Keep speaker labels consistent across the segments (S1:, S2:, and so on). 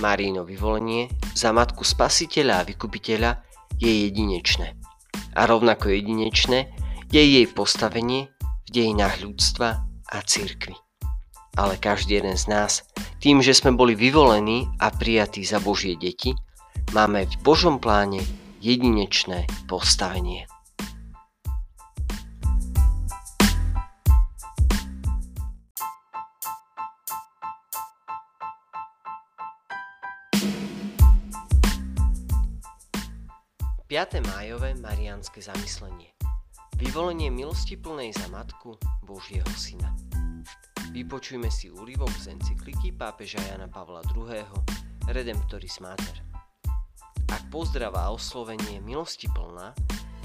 S1: Marino vyvolenie za matku spasiteľa a vykupiteľa je jedinečné. A rovnako jedinečné je jej postavenie v dejinách ľudstva a církvy. Ale každý jeden z nás, tým, že sme boli vyvolení a prijatí za Božie deti, máme v Božom pláne jedinečné postavenie. 5. májové mariánske zamyslenie Vyvolenie milosti plnej za matku Božieho Syna Vypočujme si úryvok z encykliky pápeža Jana Pavla II. Redemptoris Mater. Ak pozdrav a oslovenie milosti plná,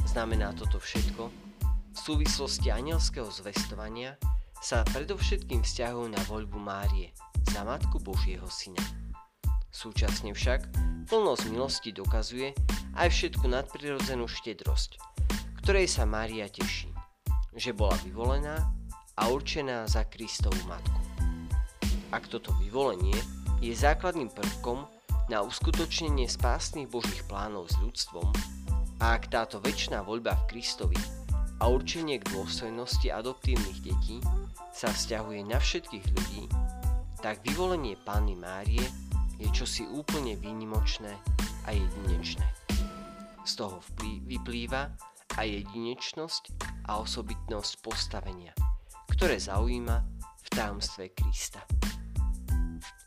S1: znamená toto všetko, v súvislosti anielského zvestovania sa predovšetkým vzťahujú na voľbu Márie za matku Božieho Syna. Súčasne však plnosť milosti dokazuje, aj všetku nadprirodzenú štedrosť, ktorej sa Mária teší, že bola vyvolená a určená za Kristovú matku. Ak toto vyvolenie je základným prvkom na uskutočnenie spásnych Božích plánov s ľudstvom a ak táto väčšiná voľba v Kristovi a určenie k dôstojnosti adoptívnych detí sa vzťahuje na všetkých ľudí, tak vyvolenie Panny Márie je čosi úplne výnimočné a jedinečné. Z toho vyplýva aj jedinečnosť a osobitnosť postavenia, ktoré zaujíma v tajomstve Krista.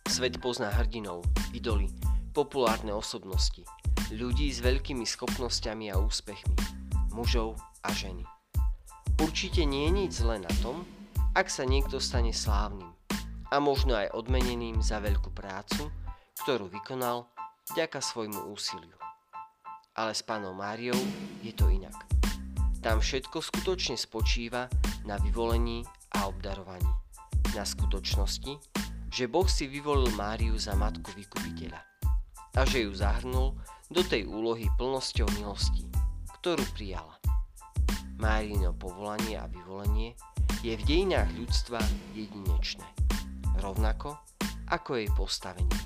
S1: Svet pozná hrdinov, idoly, populárne osobnosti, ľudí s veľkými schopnosťami a úspechmi, mužov a ženy. Určite nie je nič zlé na tom, ak sa niekto stane slávnym a možno aj odmeneným za veľkú prácu, ktorú vykonal vďaka svojmu úsiliu ale s pánom Máriou je to inak. Tam všetko skutočne spočíva na vyvolení a obdarovaní. Na skutočnosti, že Boh si vyvolil Máriu za matku vykupiteľa a že ju zahrnul do tej úlohy plnosťou milostí, ktorú prijala. Márino povolanie a vyvolenie je v dejinách ľudstva jedinečné, rovnako ako jej postavenie.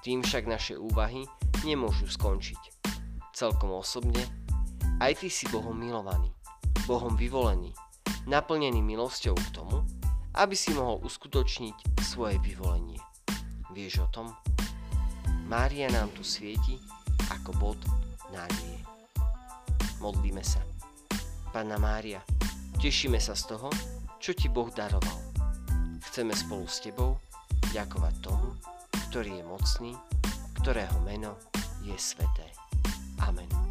S1: Tým však naše úvahy nemôžu skončiť celkom osobne, aj ty si Bohom milovaný, Bohom vyvolený, naplnený milosťou k tomu, aby si mohol uskutočniť svoje vyvolenie. Vieš o tom? Mária nám tu svieti ako bod nádeje. Modlíme sa. Panna Mária, tešíme sa z toho, čo ti Boh daroval. Chceme spolu s tebou ďakovať tomu, ktorý je mocný, ktorého meno je sveté. Amen.